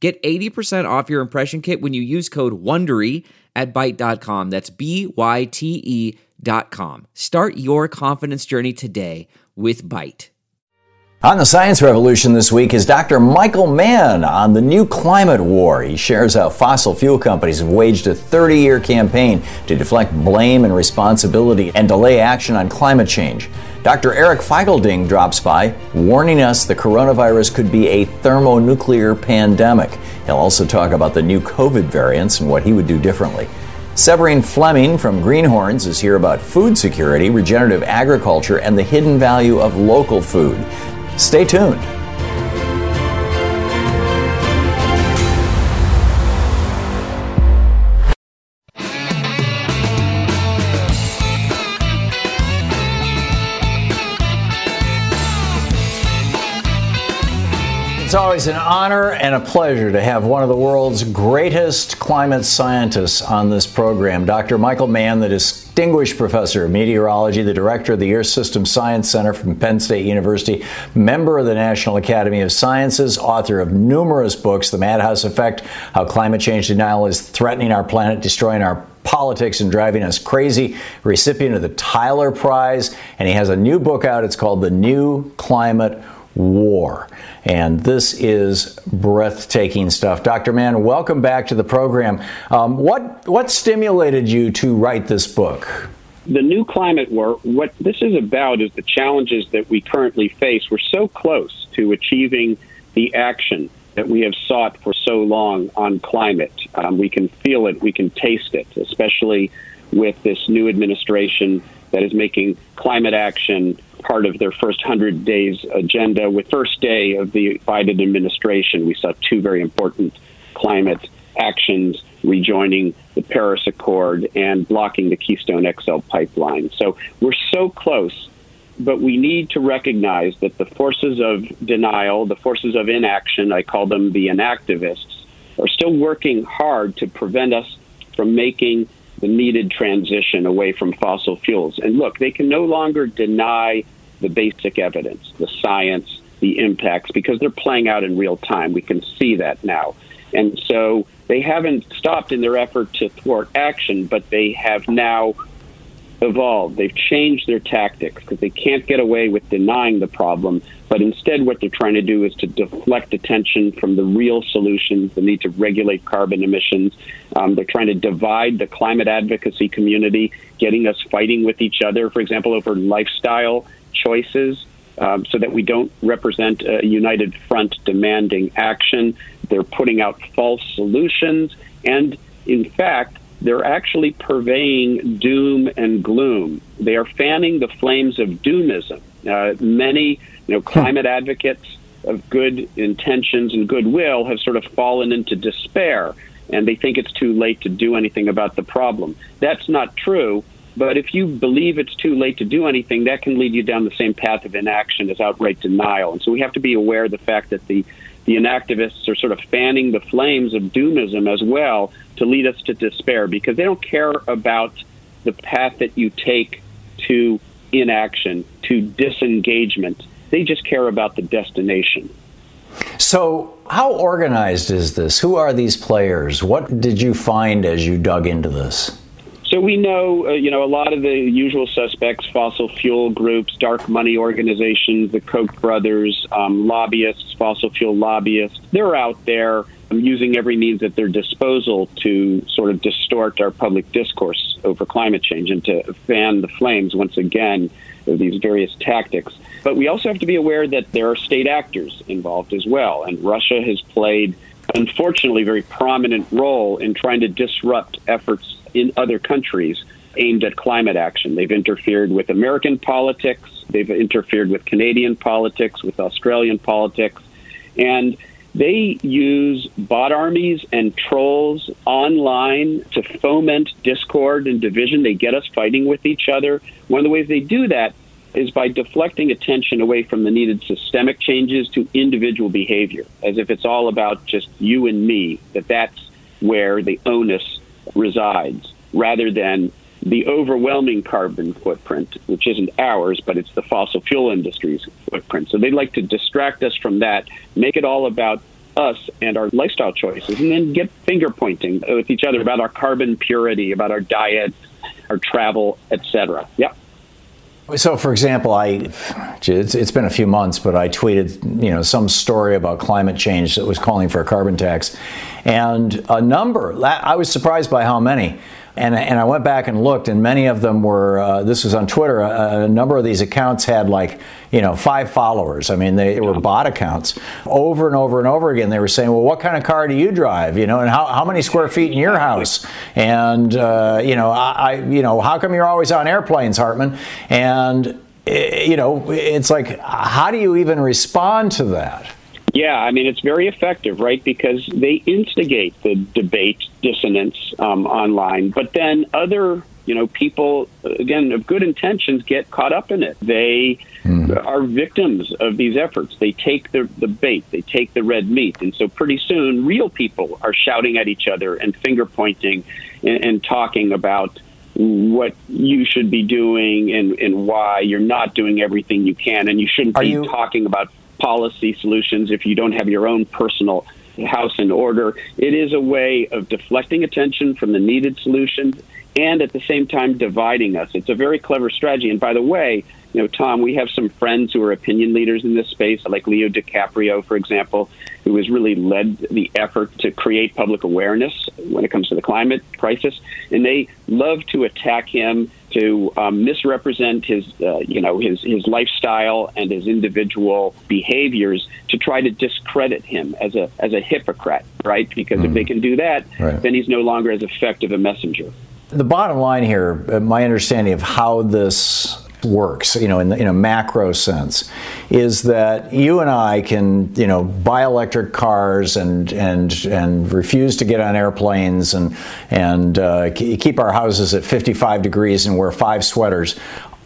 Get 80% off your impression kit when you use code WONDERY at Byte.com. That's B-Y-T-E dot com. Start your confidence journey today with Byte. On the Science Revolution this week is Dr. Michael Mann on the new climate war. He shares how fossil fuel companies have waged a 30 year campaign to deflect blame and responsibility and delay action on climate change. Dr. Eric Feigl-Ding drops by, warning us the coronavirus could be a thermonuclear pandemic. He'll also talk about the new COVID variants and what he would do differently. Severine Fleming from Greenhorns is here about food security, regenerative agriculture, and the hidden value of local food. Stay tuned. Always an honor and a pleasure to have one of the world's greatest climate scientists on this program, Dr. Michael Mann, the distinguished professor of meteorology, the director of the Earth System Science Center from Penn State University, member of the National Academy of Sciences, author of numerous books, The Madhouse Effect, How Climate Change Denial is Threatening Our Planet, Destroying Our politics and driving us crazy, recipient of the Tyler Prize, and he has a new book out. It's called The New Climate War. And this is breathtaking stuff. Dr. Mann, welcome back to the program. Um, what, what stimulated you to write this book? The new climate war, what this is about is the challenges that we currently face. We're so close to achieving the action that we have sought for so long on climate. Um, we can feel it, we can taste it, especially with this new administration that is making climate action part of their first 100 days agenda. With first day of the Biden administration, we saw two very important climate actions rejoining the Paris Accord and blocking the Keystone XL pipeline. So we're so close, but we need to recognize that the forces of denial, the forces of inaction, I call them the inactivists, are still working hard to prevent us from making the needed transition away from fossil fuels. And look, they can no longer deny the basic evidence, the science, the impacts, because they're playing out in real time. We can see that now. And so they haven't stopped in their effort to thwart action, but they have now evolved. They've changed their tactics because they can't get away with denying the problem. But instead, what they're trying to do is to deflect attention from the real solutions, the need to regulate carbon emissions. Um, they're trying to divide the climate advocacy community, getting us fighting with each other, for example, over lifestyle choices. Um, so that we don't represent a united front demanding action. They're putting out false solutions. And in fact, they're actually purveying doom and gloom. They are fanning the flames of doomism. Uh, many, you know, climate advocates of good intentions and goodwill have sort of fallen into despair, and they think it's too late to do anything about the problem. That's not true. But if you believe it's too late to do anything, that can lead you down the same path of inaction as outright denial. And so we have to be aware of the fact that the the inactivists are sort of fanning the flames of doomism as well to lead us to despair because they don't care about the path that you take to inaction, to disengagement. They just care about the destination. So, how organized is this? Who are these players? What did you find as you dug into this? So we know, uh, you know, a lot of the usual suspects, fossil fuel groups, dark money organizations, the Koch brothers, um, lobbyists, fossil fuel lobbyists, they're out there um, using every means at their disposal to sort of distort our public discourse over climate change and to fan the flames once again of these various tactics. But we also have to be aware that there are state actors involved as well, and Russia has played unfortunately a very prominent role in trying to disrupt efforts in other countries aimed at climate action. They've interfered with American politics, they've interfered with Canadian politics, with Australian politics, and They use bot armies and trolls online to foment discord and division. They get us fighting with each other. One of the ways they do that is by deflecting attention away from the needed systemic changes to individual behavior, as if it's all about just you and me, that that's where the onus resides, rather than the overwhelming carbon footprint, which isn't ours, but it's the fossil fuel industry's footprint. So they'd like to distract us from that, make it all about us and our lifestyle choices, and then get finger pointing with each other about our carbon purity, about our diet, our travel, etc. Yep. So, for example, I it's, it's been a few months, but I tweeted you know some story about climate change that was calling for a carbon tax, and a number. I was surprised by how many and, and I went back and looked, and many of them were. Uh, this was on Twitter. A, a, number of these accounts had like you know five followers. I mean, they, they, were bot accounts. Over and over and over again, they were saying, "Well, what kind of car do you drive? You know, and how, how many square feet in your house? And uh, you know, I, I you know, how come you're always on airplanes, Hartmann?" And eh, you know, it's like, how do you even respond to that? Yeah, I mean, it's very effective, right? Because they instigate the debate dissonance um, online, but then other, you know, people, again, of good intentions get caught up in it. They mm. are victims of these efforts. They take the, the bait, they take the red meat. And so pretty soon, real people are shouting at each other and finger pointing and, and talking about what you should be doing and, and why you're not doing everything you can. And you shouldn't are be you- talking about policy solutions if you don't have your own personal house in order. It is a way of deflecting attention from the needed solutions and at the same time dividing us. It's a very clever strategy. And by the way, you know, Tom, we have some friends who are opinion leaders in this space, like Leo DiCaprio, for example, who has really led the effort to create public awareness when it comes to the climate crisis. And they love to attack him, to um, misrepresent his, uh, you know, his his lifestyle and his individual behaviors to try to discredit him as a as a hypocrite, right? Because mm. if they can do that, right. then he's no longer as effective a messenger. The bottom line here, uh, my understanding of how this works, you know, in, in, a macro sense, is that you and I can, you know, buy electric cars and and and refuse to get on airplanes and and uh, keep our houses at 55 degrees and wear five sweaters.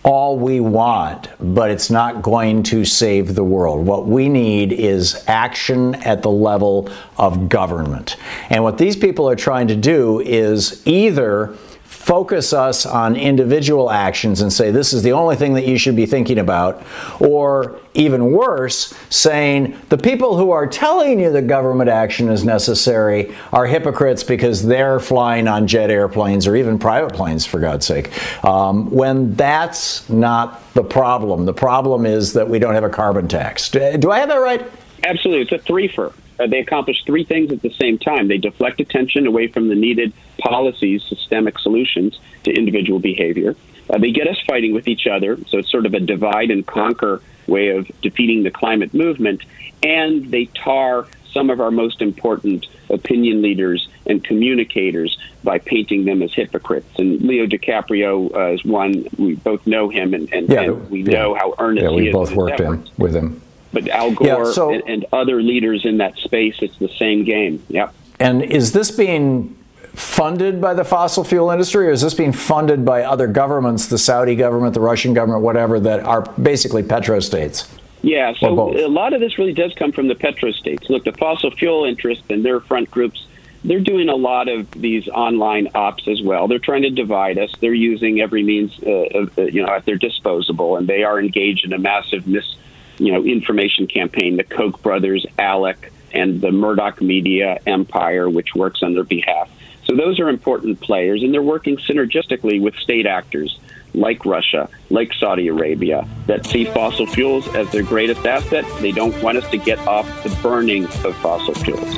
All we want, but it's not going to save the world. What we need is action at the level of government. And what these people are trying to do is either focus us on individual actions and say this is the only thing that you should be thinking about, or even worse, saying the people who are telling you that government action is necessary are hypocrites because they're flying on jet airplanes or even private planes, for God's sake. Um, when that's not the problem. The problem is that we don't have a carbon tax. Do I have that right? Absolutely. It's a threefer. Uh, they accomplish three things at the same time. They deflect attention away from the needed policies, systemic solutions to individual behavior. Uh, they get us fighting with each other, so it's sort of a divide and conquer way of defeating the climate movement. And they tar some of our most important opinion leaders and communicators by painting them as hypocrites. And Leo DiCaprio uh, is one we both know him, and, and, yeah, and we yeah. know how earnest yeah, we both worked in, with him. But Al Gore yeah, so, and, and other leaders in that space, it's the same game. Yep. And is this being funded by the fossil fuel industry, or is this being funded by other governments, the Saudi government, the Russian government, whatever, that are basically petrostates? Yeah, so a lot of this really does come from the petrostates. Look, the fossil fuel interests and their front groups, they're doing a lot of these online ops as well. They're trying to divide us. They're using every means, uh, of, uh, you know, at their disposal, and they are engaged in a massive mis you know, information campaign, the Koch brothers, ALEC, and the Murdoch Media empire, which works on their behalf. So those are important players, and they're working synergistically with state actors like Russia, like Saudi Arabia, that see fossil fuels as their greatest asset. They don't want us to get off the burning of fossil fuels.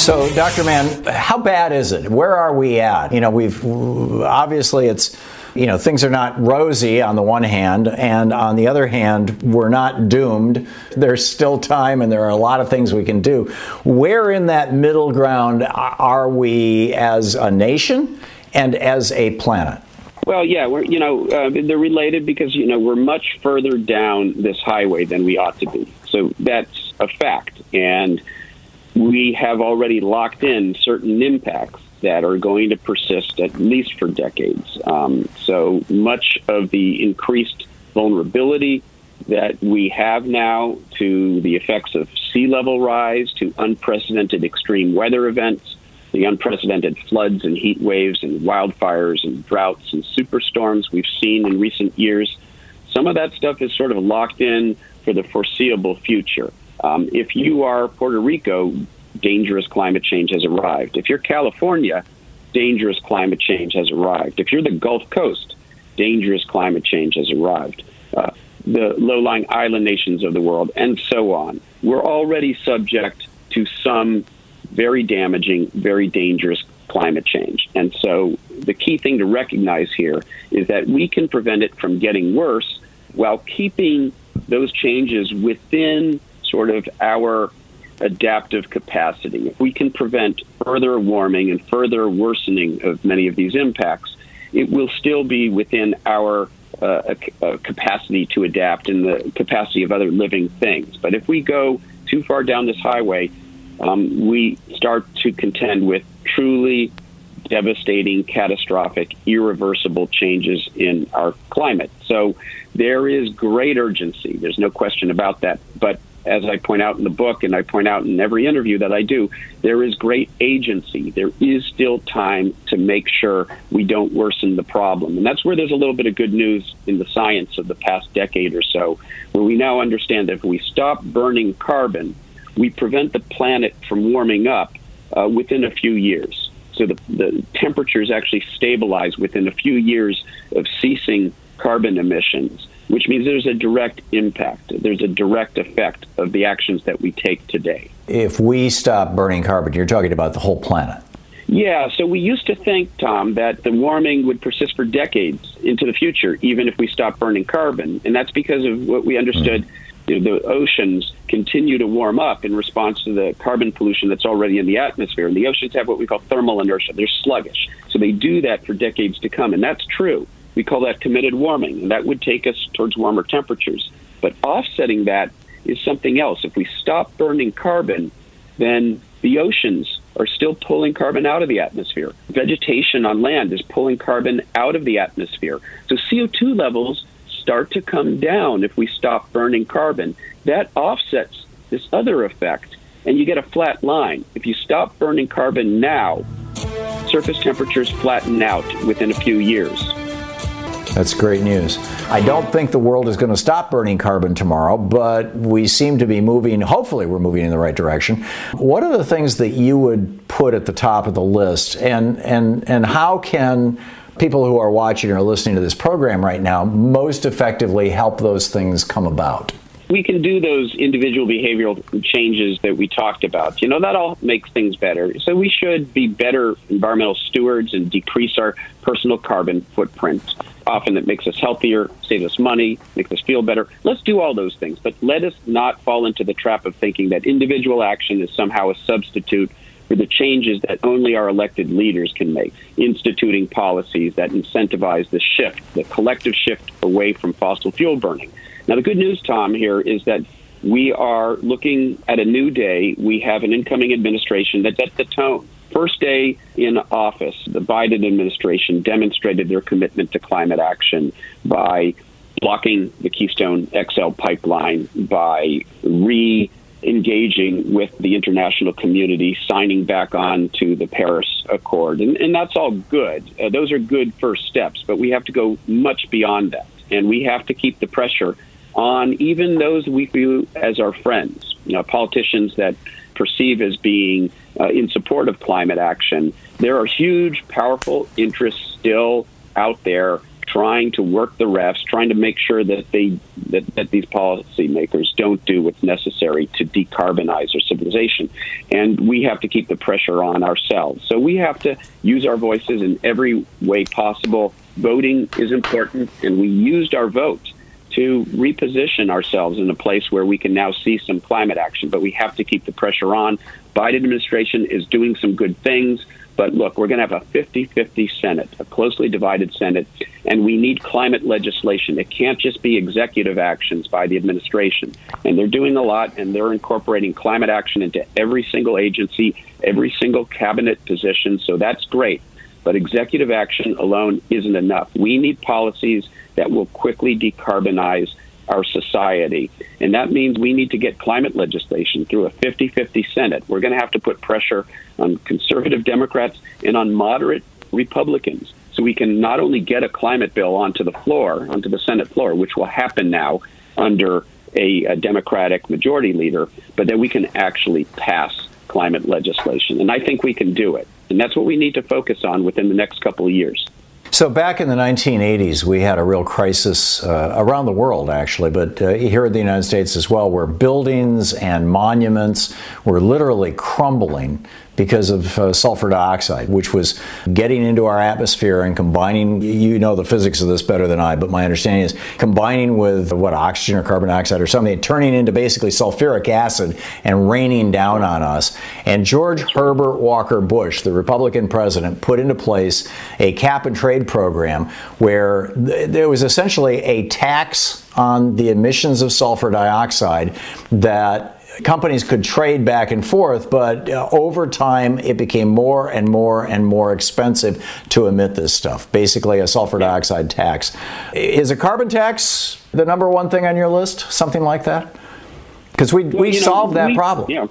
So, Dr. Mann, how bad is it? Where are we at? You know, we've obviously it's you know, things are not rosy on the one hand, and on the other hand, we're not doomed. There's still time, and there are a lot of things we can do. Where in that middle ground are we as a nation and as a planet? Well, yeah, we're you know uh, they're related because you know we're much further down this highway than we ought to be. So that's a fact, and we have already locked in certain impacts that are going to persist at least for decades. Um, so much of the increased vulnerability that we have now to the effects of sea level rise, to unprecedented extreme weather events, the unprecedented floods and heat waves and wildfires and droughts and superstorms we've seen in recent years. Some of that stuff is sort of locked in for the foreseeable future. Um, if you are Puerto Rico, dangerous climate change has arrived. If you're California, dangerous climate change has arrived. If you're the Gulf Coast, dangerous climate change has arrived. Uh, the low lying island nations of the world, and so on. We're already subject to some very damaging, very dangerous climate change. And so the key thing to recognize here is that we can prevent it from getting worse while keeping those changes within sort of our adaptive capacity. If we can prevent further warming and further worsening of many of these impacts, it will still be within our uh, a, a capacity to adapt and the capacity of other living things. But if we go too far down this highway, um, we start to contend with truly devastating, catastrophic, irreversible changes in our climate. So there is great urgency. There's no question about that. But as I point out in the book and I point out in every interview that I do, there is great agency. There is still time to make sure we don't worsen the problem. And that's where there's a little bit of good news in the science of the past decade or so, where we now understand that if we stop burning carbon, we prevent the planet from warming up uh, within a few years. So the, the temperatures actually stabilize within a few years of ceasing carbon emissions which means there's a direct impact. There's a direct effect of the actions that we take today. If we stop burning carbon, you're talking about the whole planet. Yeah, so we used to think, Tom, that the warming would persist for decades into the future, even if we stop burning carbon. And that's because of what we understood. Mm-hmm. You know, the oceans continue to warm up in response to the carbon pollution that's already in the atmosphere. And the oceans have what we call thermal inertia. They're sluggish. So they do that for decades to come. And that's true. We call that committed warming, and that would take us towards warmer temperatures. But offsetting that is something else. If we stop burning carbon, then the oceans are still pulling carbon out of the atmosphere. Vegetation on land is pulling carbon out of the atmosphere. So CO2 levels start to come down if we stop burning carbon. That offsets this other effect, and you get a flat line. If you stop burning carbon now, surface temperatures flatten out within a few years. That's great news. I don't think the world is going to stop burning carbon tomorrow, but we seem to be moving, hopefully, we're moving in the right direction. What are the things that you would put at the top of the list? And, and, and how can people who are watching or listening to this program right now most effectively help those things come about? We can do those individual behavioral changes that we talked about. You know, that all makes things better. So we should be better environmental stewards and decrease our personal carbon footprint. Often it makes us healthier, saves us money, makes us feel better. Let's do all those things, but let us not fall into the trap of thinking that individual action is somehow a substitute for the changes that only our elected leaders can make, instituting policies that incentivize the shift, the collective shift away from fossil fuel burning. Now, the good news, Tom, here is that we are looking at a new day. We have an incoming administration that set the tone. First day in office, the Biden administration demonstrated their commitment to climate action by blocking the Keystone XL pipeline, by re engaging with the international community, signing back on to the Paris Accord. And, and that's all good. Uh, those are good first steps, but we have to go much beyond that. And we have to keep the pressure on even those we view as our friends, you know, politicians that perceive as being uh, in support of climate action. There are huge, powerful interests still out there trying to work the refs, trying to make sure that they that, that these policymakers don't do what's necessary to decarbonize our civilization. And we have to keep the pressure on ourselves. So we have to use our voices in every way possible. Voting is important, and we used our vote to reposition ourselves in a place where we can now see some climate action. But we have to keep the pressure on. Biden administration is doing some good things, But look, we're going to have a 50 50 Senate, a closely divided Senate, and we need climate legislation. It can't just be executive actions by the administration. And they're doing a lot, and they're incorporating climate action into every single agency, every single cabinet position. So that's great. But executive action alone isn't enough. We need policies that will quickly decarbonize our society. And that means we need to get climate legislation through a 50 50 Senate. We're going to have to put pressure on conservative Democrats and on moderate Republicans so we can not only get a climate bill onto the floor, onto the Senate floor, which will happen now under a, a Democratic majority leader, but that we can actually pass climate legislation. And I think we can do it. And that's what we need to focus on within the next couple of years. So, back in the 1980s, we had a real crisis uh, around the world, actually, but uh, here in the United States as well, where buildings and monuments were literally crumbling because of uh, sulfur dioxide, which was getting into our atmosphere and combining. You know the physics of this better than I, but my understanding is combining with what oxygen or carbon dioxide or something, turning into basically sulfuric acid and raining down on us. And George Herbert Walker Bush, the Republican president, put into place a cap and trade program where th- there was essentially a tax on the emissions of sulfur dioxide that companies could trade back and forth, but uh, over time it became more and more and more expensive to emit this stuff. Basically, a sulfur dioxide tax. Is a carbon tax the number one thing on your list? Something like that? Because we, we solved that we, problem. Yeah.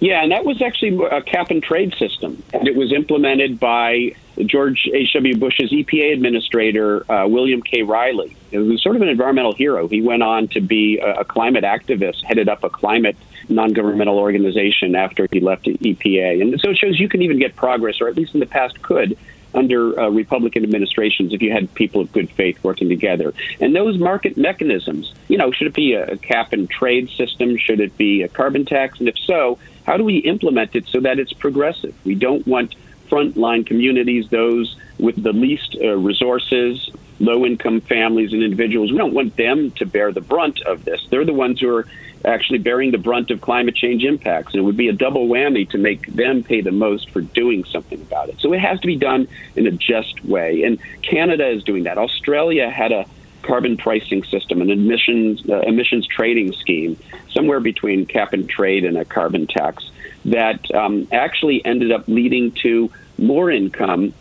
Yeah, and that was actually a cap and trade system. And it was implemented by George H.W. Bush's EPA administrator, uh, William K. Reilly. He was sort of an environmental hero. He went on to be a, a climate activist, headed up a climate non governmental organization after he left the EPA. And so it shows you can even get progress, or at least in the past could, under uh, Republican administrations if you had people of good faith working together. And those market mechanisms, you know, should it be a cap and trade system? Should it be a carbon tax? And if so, how do we implement it so that it's progressive? We don't want frontline communities, those with the least uh, resources, low income families and individuals. We don't want them to bear the brunt of this. They're the ones who are actually bearing the brunt of climate change impacts. And it would be a double whammy to make them pay the most for doing something about it. So it has to be done in a just way. And Canada is doing that. Australia had a carbon pricing system, an emissions uh, emissions trading scheme, somewhere between cap and trade and a carbon tax that um, actually ended up leading to more income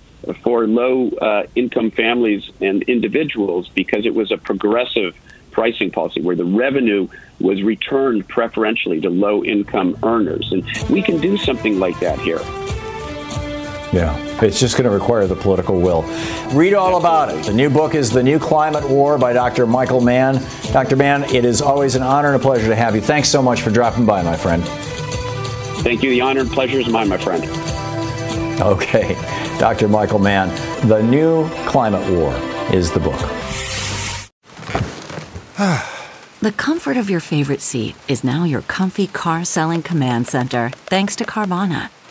for low uh, income families and individuals because it was a progressive pricing policy where the revenue was returned preferentially to low income earners. And we can do something like that here. Yeah, it's just going to require the political will. Read all about it. The new book is The New Climate War by Dr. Michael Mann. Dr. Mann, it is always an honor and a pleasure to have you. Thanks so much for dropping by, my friend. Thank you. The honor and pleasure is mine, my friend. Okay. Dr. Michael Mann, The New Climate War is the book. the comfort of your favorite seat is now your comfy car selling command center, thanks to Carvana.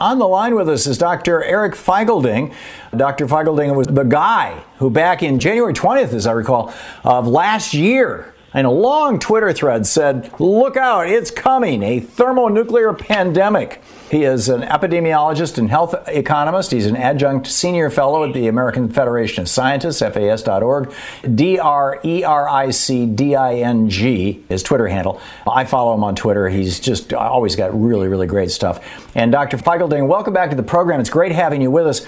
On the line with us is Dr. Eric Feigl-Ding. Dr. Feigl-Ding was the guy who, back in January 20th, as I recall, of last year, in a long Twitter thread said, Look out, it's coming, a thermonuclear pandemic. He is an epidemiologist and health economist. He's an adjunct senior fellow at the American Federation of Scientists, FAS.org. D R E R I C D I N G, his Twitter handle. I follow him on Twitter. He's just always got really, really great stuff. And Dr. Feigl-Ding, welcome back to the program. It's great having you with us.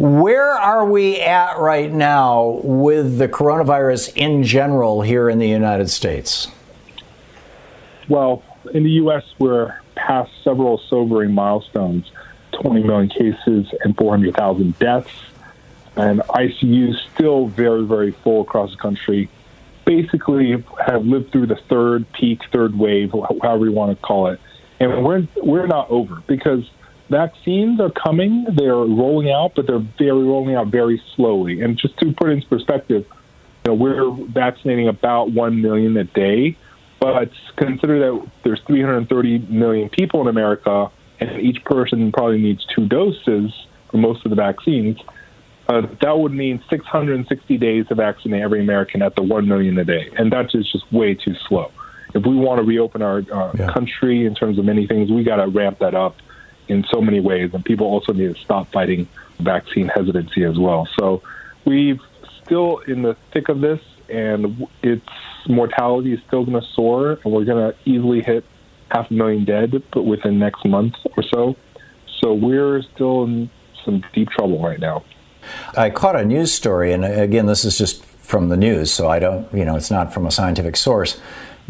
Where are we at right now with the coronavirus in general here in the United States? Well, in the U.S., we're past several sobering milestones 20 million cases and 400,000 deaths. And ICUs still very, very full across the country. Basically, have lived through the third peak, third wave, however you want to call it. And we're, we're not over because vaccines are coming. They're rolling out, but they're very rolling out very slowly. And just to put it into perspective, know, we're vaccinating about 1 million a day, but consider that there's 330 million people in America, and each person probably needs two doses for most of the vaccines. Uh, that would mean 660 days to vaccinate every American at the 1 million a day, and that is just way too slow. If we want to reopen our uh, yeah. country in terms of many things, we got to ramp that up in so many ways, and people also need to stop fighting vaccine hesitancy as well. So we've still in the thick of this, and its mortality is still going to soar, and we're going to easily hit half a million dead within next month or so. So we're still in some deep trouble right now. I caught a news story, and uh, again, this is just from the news, so I don't, you know, it's not from a scientific source.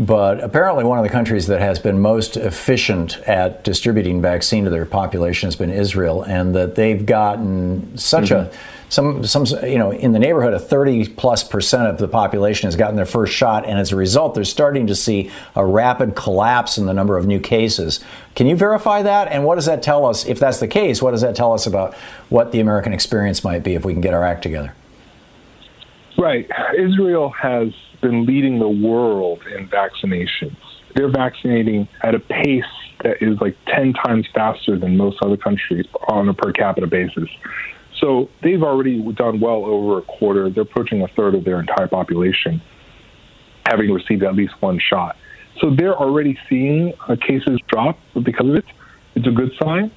But apparently, one of the countries that has been most efficient at distributing vaccine to their population has been Israel, and that they've gotten such mm-hmm. a some some you know in the neighborhood of 30 plus percent of the population has gotten their first shot and as a result they're starting to see a rapid collapse in the number of new cases. Can you verify that? And what does that tell us? If that's the case what does that tell us about what the american experience might be if we can get our act together? Right. Israel has been leading the world in vaccinations they're vaccinating at a pace that is like 10 times faster than most other countries on a per capita basis so they've already done well over a quarter. They're approaching a third of their entire population having received at least one shot. So they're already seeing uh, cases drop because of it. It's a good sign.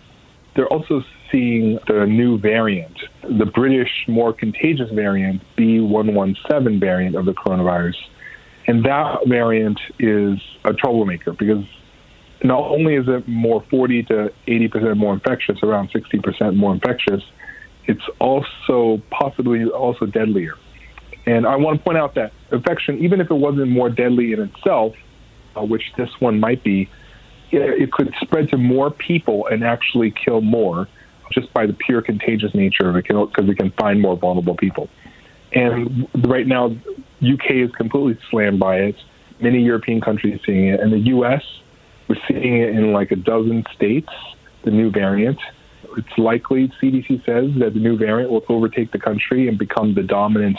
They're also seeing the new variant, the British more contagious variant, B117 variant of the coronavirus. And that variant is a troublemaker because not only is it more 40 to 80% more infectious, around 60% more infectious, it's also possibly also deadlier. And I want to point out that infection, even if it wasn't more deadly in itself, uh, which this one might be, it, could spread to more people and actually kill more just by the pure contagious nature of it, because we can find more vulnerable people. And right now, UK is completely slammed by it. Many European countries seeing it, and the US, we're seeing it in like a dozen states. The new variant, it's likely, CDC says, that the new variant will overtake the country and become the dominant,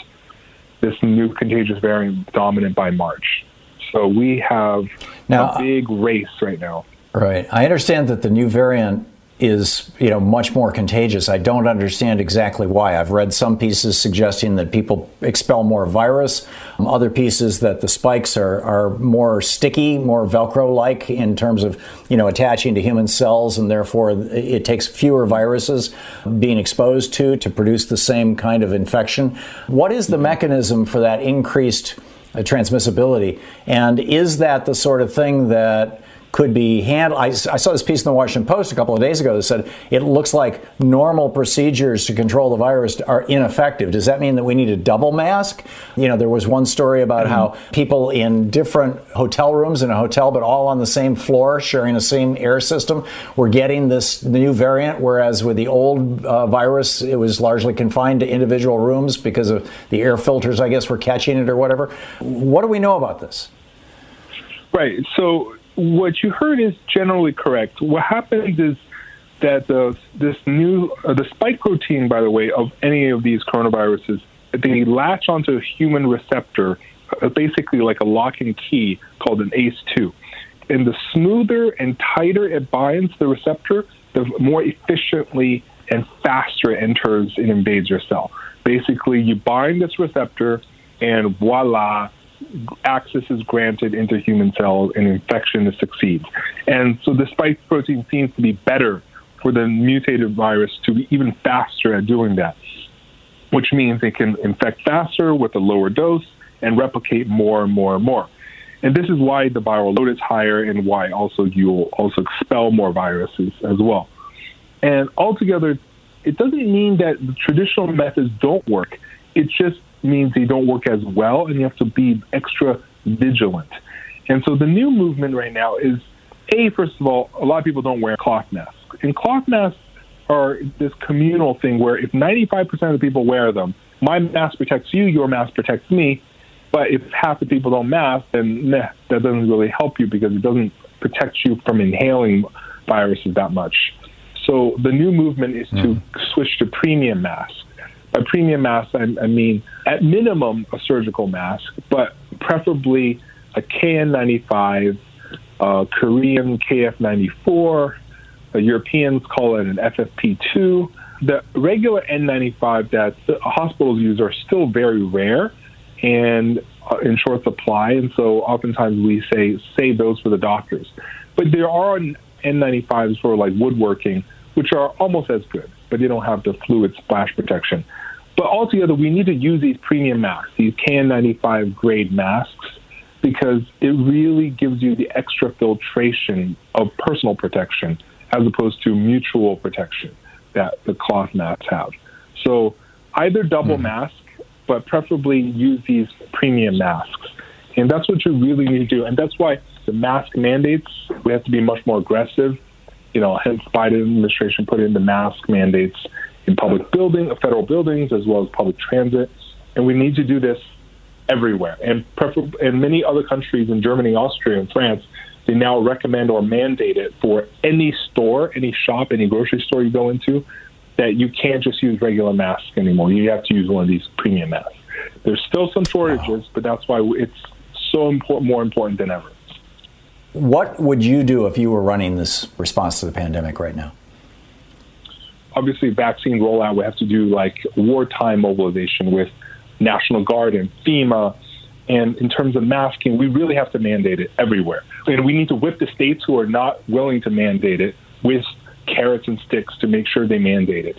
this new contagious variant dominant by March. So we have now, a big race right now. Right. I understand that the new variant is you know much more contagious. I don't understand exactly why. I've read some pieces suggesting that people expel more virus, um, other pieces that the spikes are, are more sticky, more Velcro-like in terms of you know attaching to human cells, and therefore it takes fewer viruses being exposed to to produce the same kind of infection. What is the mm-hmm. mechanism for that increased transmissibility, and is that the sort of thing that could be handled. I, I, saw this piece in the Washington Post a couple of days ago that said it looks like normal procedures to control the virus are ineffective. Does that mean that we need a double mask? You know, there was one story about mm-hmm. how people in different hotel rooms in a hotel, but all on the same floor, sharing the same air system, were getting this new variant, whereas with the old uh, virus, it was largely confined to individual rooms because of the air filters, I guess, were catching it or whatever. What do we know about this? Right. So what you heard is generally correct. What happens is that the this new uh, the spike protein, by the way, of any of these coronaviruses, they latch onto a human receptor, uh, basically like a lock and key called an ACE2. And the smoother and tighter it binds the receptor, the more efficiently and faster it enters and invades your cell. Basically, you bind this receptor, and voila, access is granted into human cells and infection succeeds. And so the spike protein seems to be better for the mutated virus to be even faster at doing that, which means it can infect faster with a lower dose and replicate more and more and more. And this is why the viral load is higher and why also you will also expel more viruses as well. And altogether, it doesn't mean that the traditional methods don't work. It just means they don't work as well, and you have to be extra vigilant. And so the new movement right now is a first of all, a lot of people don't wear cloth masks, and cloth masks are this communal thing where if 95% of the people wear them, my mask protects you, your mask protects me. But if half the people don't mask, then meh, that doesn't really help you because it doesn't protect you from inhaling viruses that much. So the new movement is mm. to switch to premium masks by premium mask, I, I mean at minimum a surgical mask, but preferably a KN95, a Korean KF94. The Europeans call it an FFP2. The regular N95 that hospitals use are still very rare and uh, in short supply, and so oftentimes we say save those for the doctors. But there are N95s for like woodworking, which are almost as good, but they don't have the fluid splash protection. But altogether, we need to use these premium masks, these KN95 grade masks, because it really gives you the extra filtration of personal protection as opposed to mutual protection that the cloth masks have. So either double mm-hmm. mask, but preferably use these premium masks. And that's what you really need to do. And that's why the mask mandates, we have to be much more aggressive. You know, hence Biden administration put in the mask mandates in public building, federal buildings, as well as public transit. And we need to do this everywhere. And prefer- in many other countries, in Germany, Austria, and France, they now recommend or mandate it for any store, any shop, any grocery store you go into, that you can't just use regular masks anymore. You have to use one of these premium masks. There's still some shortages, wow. but that's why it's so important, more important than ever. What would you do if you were running this response to the pandemic right now? Obviously, vaccine rollout, we have to do like wartime mobilization with National Guard and FEMA. And in terms of masking, we really have to mandate it everywhere. And we need to whip the states who are not willing to mandate it with carrots and sticks to make sure they mandate it.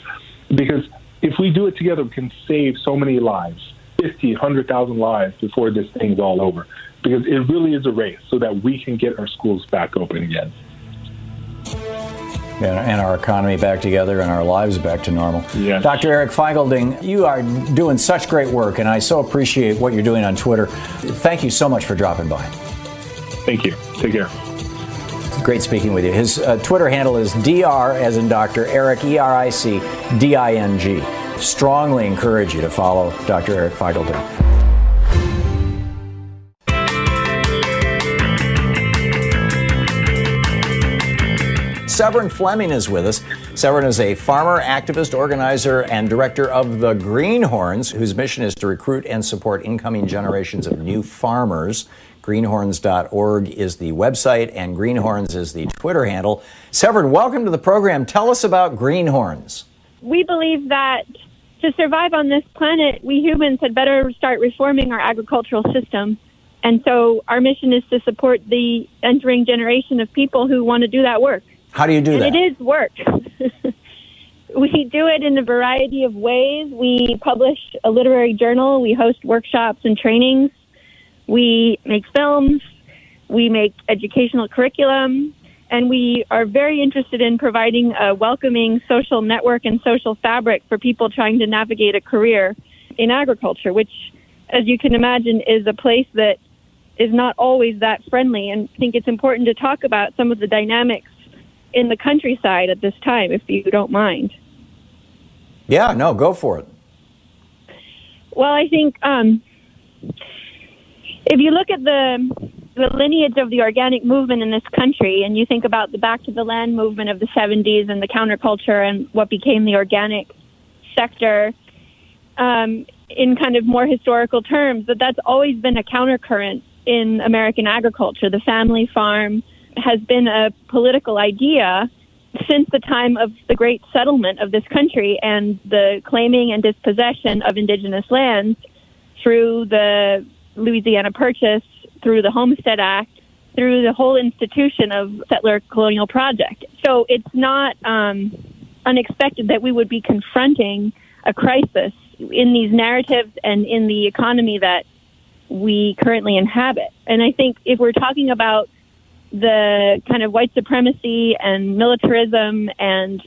Because if we do it together, we can save so many lives 50, 100,000 lives before this thing's all over because it really is a race so that we can get our schools back open again. And our economy back together and our lives back to normal. Yes. Dr. Eric Feigl-Ding, you are doing such great work, and I so appreciate what you're doing on Twitter. Thank you so much for dropping by. Thank you. Take care. Great speaking with you. His uh, Twitter handle is Dr. as in Dr. Eric, E R I C D I N G. Strongly encourage you to follow Dr. Eric Feigl-Ding. Severine Fleming is with us. Severine is a farmer, activist, organizer, and director of the Greenhorns, whose mission is to recruit and support incoming generations of new farmers. Greenhorns.org is the website, and Greenhorns is the Twitter handle. Severine, welcome to the program. Tell us about Greenhorns. We believe that to survive on this planet, we humans had better start reforming our agricultural system. And so our mission is to support the entering generation of people who want to do that work. How do you do and that? It is work. we do it in a variety of ways. We publish a literary journal, we host workshops and trainings, we make films, we make educational curriculum, and we are very interested in providing a welcoming social network and social fabric for people trying to navigate a career in agriculture, which, as you can imagine, is a place that is not always that friendly. And I think it's important to talk about some of the dynamics in the countryside at this time, if you don't mind. Yeah, no, go for it. Well, I think um, if you look at the the lineage of the organic movement in this country, and you think about the back to the land movement of the 70s and the counterculture and what became the organic sector, um, in kind of more historical terms, that that's always been a countercurrent in American agriculture. The family farm, has been a political idea since the time of the great settlement of this country and the claiming and dispossession of indigenous lands through the Louisiana Purchase, through the Homestead Act, through the whole institution of settler colonial project. So it's not um, unexpected that we would be confronting a crisis in these narratives and in the economy that we currently inhabit. And I think if we're talking about the kind of white supremacy and militarism and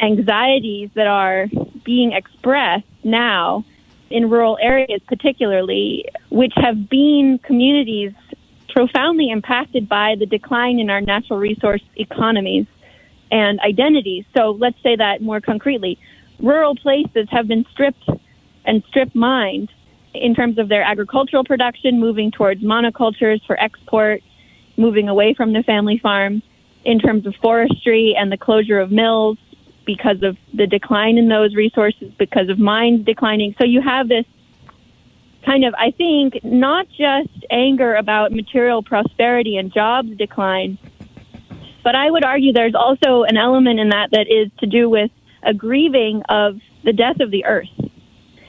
anxieties that are being expressed now in rural areas, particularly, which have been communities profoundly impacted by the decline in our natural resource economies and identities. So let's say that more concretely. Rural places have been stripped and strip mined in terms of their agricultural production, moving towards monocultures for export moving away from the family farm in terms of forestry and the closure of mills, because of the decline in those resources, because of mines declining. So you have this kind of, I think, not just anger about material prosperity and jobs decline, but I would argue there's also an element in that that is to do with a grieving of the death of the earth.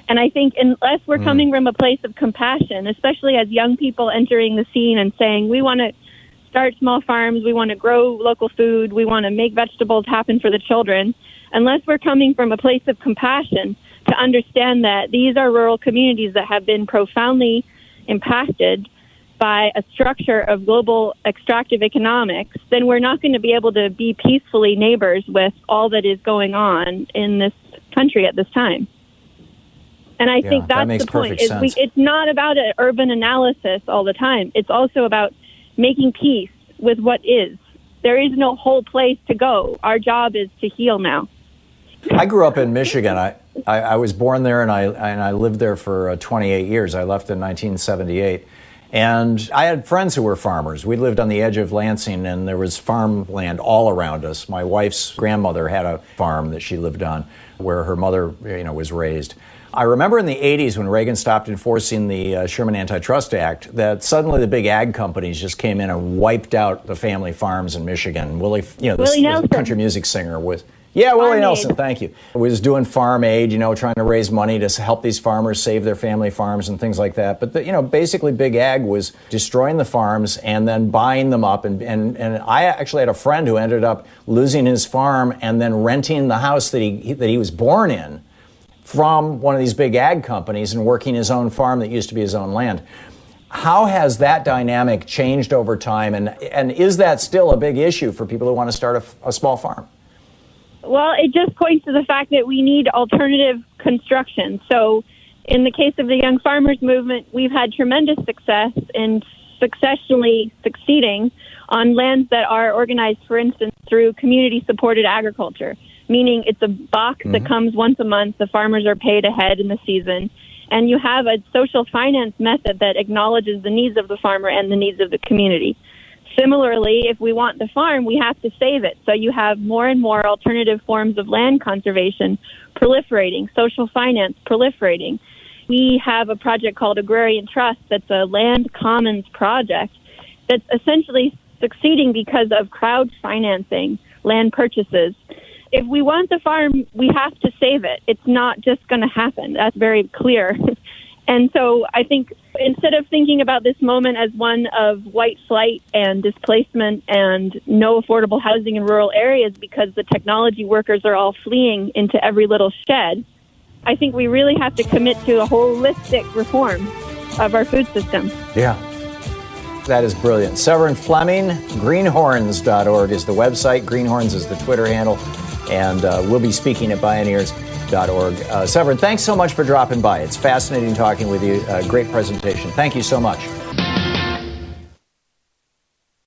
And I think unless we're mm. coming from a place of compassion, especially as young people entering the scene and saying, we want to start small farms, we want to grow local food, we want to make vegetables happen for the children, unless we're coming from a place of compassion to understand that these are rural communities that have been profoundly impacted by a structure of global extractive economics, then we're not going to be able to be peacefully neighbors with all that is going on in this country at this time. And I yeah, think that's that the point. Is we, it's not about an urban analysis all the time. It's also about making peace with what is. There is no whole place to go. Our job is to heal now. I grew up in Michigan. I, I, I was born there and I, and I lived there for uh, 28 years. I left in 1978. And I had friends who were farmers. We lived on the edge of Lansing, and there was farmland all around us. My wife's grandmother had a farm that she lived on, where her mother, you know, was raised. I remember in the 80s when Reagan stopped enforcing the uh, Sherman Antitrust Act that suddenly the big ag companies just came in and wiped out the family farms in Michigan. Willie, you know, this, this country music singer was yeah, Willie Nelson, thank you. Was doing farm aid, you know, trying to raise money to help these farmers save their family farms and things like that. But, the, you know, basically Big Ag was destroying the farms and then buying them up. And, and, and I actually had a friend who ended up losing his farm and then renting the house that he, that he was born in from one of these big ag companies and working his own farm that used to be his own land. How has that dynamic changed over time? And, and is that still a big issue for people who want to start a, a small farm? Well, it just points to the fact that we need alternative construction. So, in the case of the Young Farmers Movement, we've had tremendous success in successfully succeeding on lands that are organized, for instance, through community supported agriculture, meaning it's a box mm-hmm. that comes once a month, the farmers are paid ahead in the season, and you have a social finance method that acknowledges the needs of the farmer and the needs of the community. Similarly, if we want the farm, we have to save it. So you have more and more alternative forms of land conservation proliferating, social finance proliferating. We have a project called Agrarian Trust that's a land commons project that's essentially succeeding because of crowd financing land purchases. If we want the farm, we have to save it. It's not just going to happen. That's very clear. And so I think instead of thinking about this moment as one of white flight and displacement and no affordable housing in rural areas because the technology workers are all fleeing into every little shed, I think we really have to commit to a holistic reform of our food system. Yeah. That is brilliant. Severine Fleming, greenhorns.org is the website. Greenhorns is the Twitter handle. And uh, we'll be speaking at Bioneers org. Uh, Severine, thanks so much for dropping by. It's fascinating talking with you. Uh, great presentation. Thank you so much.